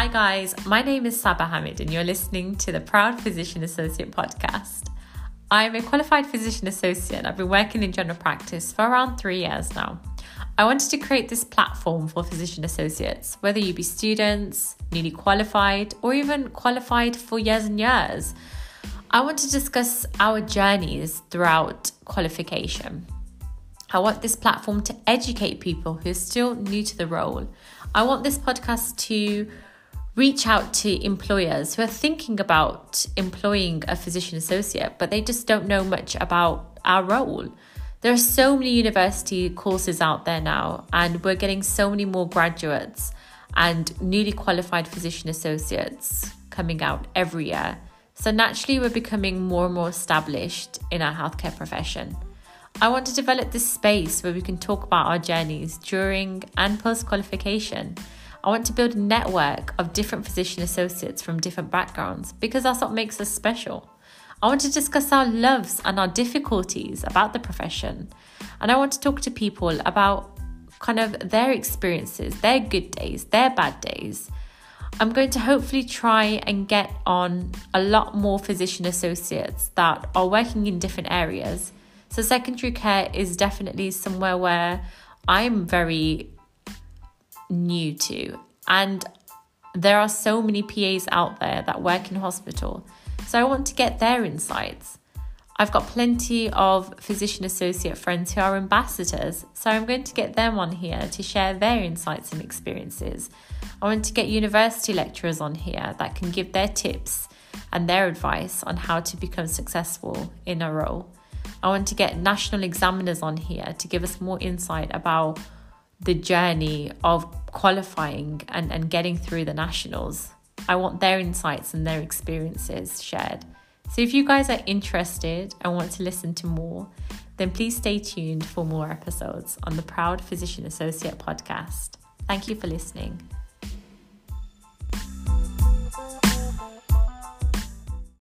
Hi, guys. My name is Sabbah Hamid, and you're listening to the Proud Physician Associate podcast. I'm a qualified physician associate. I've been working in general practice for around three years now. I wanted to create this platform for physician associates, whether you be students, newly qualified, or even qualified for years and years. I want to discuss our journeys throughout qualification. I want this platform to educate people who are still new to the role. I want this podcast to reach out to employers who are thinking about employing a physician associate, but they just don't know much about our role. There are so many university courses out there now, and we're getting so many more graduates and newly qualified physician associates coming out every year. So, naturally, we're becoming more and more established in our healthcare profession. I want to develop this space where we can talk about our journeys during and post qualification. I want to build a network of different physician associates from different backgrounds because that's what makes us special. I want to discuss our loves and our difficulties about the profession. And I want to talk to people about kind of their experiences, their good days, their bad days, I'm going to hopefully try and get on a lot more physician associates that are working in different areas. So, secondary care is definitely somewhere where I'm very new to, and there are so many PAs out there that work in hospital. So, I want to get their insights. I've got plenty of physician associate friends who are ambassadors, so I'm going to get them on here to share their insights and experiences. I want to get university lecturers on here that can give their tips and their advice on how to become successful in a role. I want to get national examiners on here to give us more insight about the journey of qualifying and, and getting through the nationals. I want their insights and their experiences shared. So if you guys are interested and want to listen to more, then please stay tuned for more episodes on the Proud Physician Associate podcast. Thank you for listening.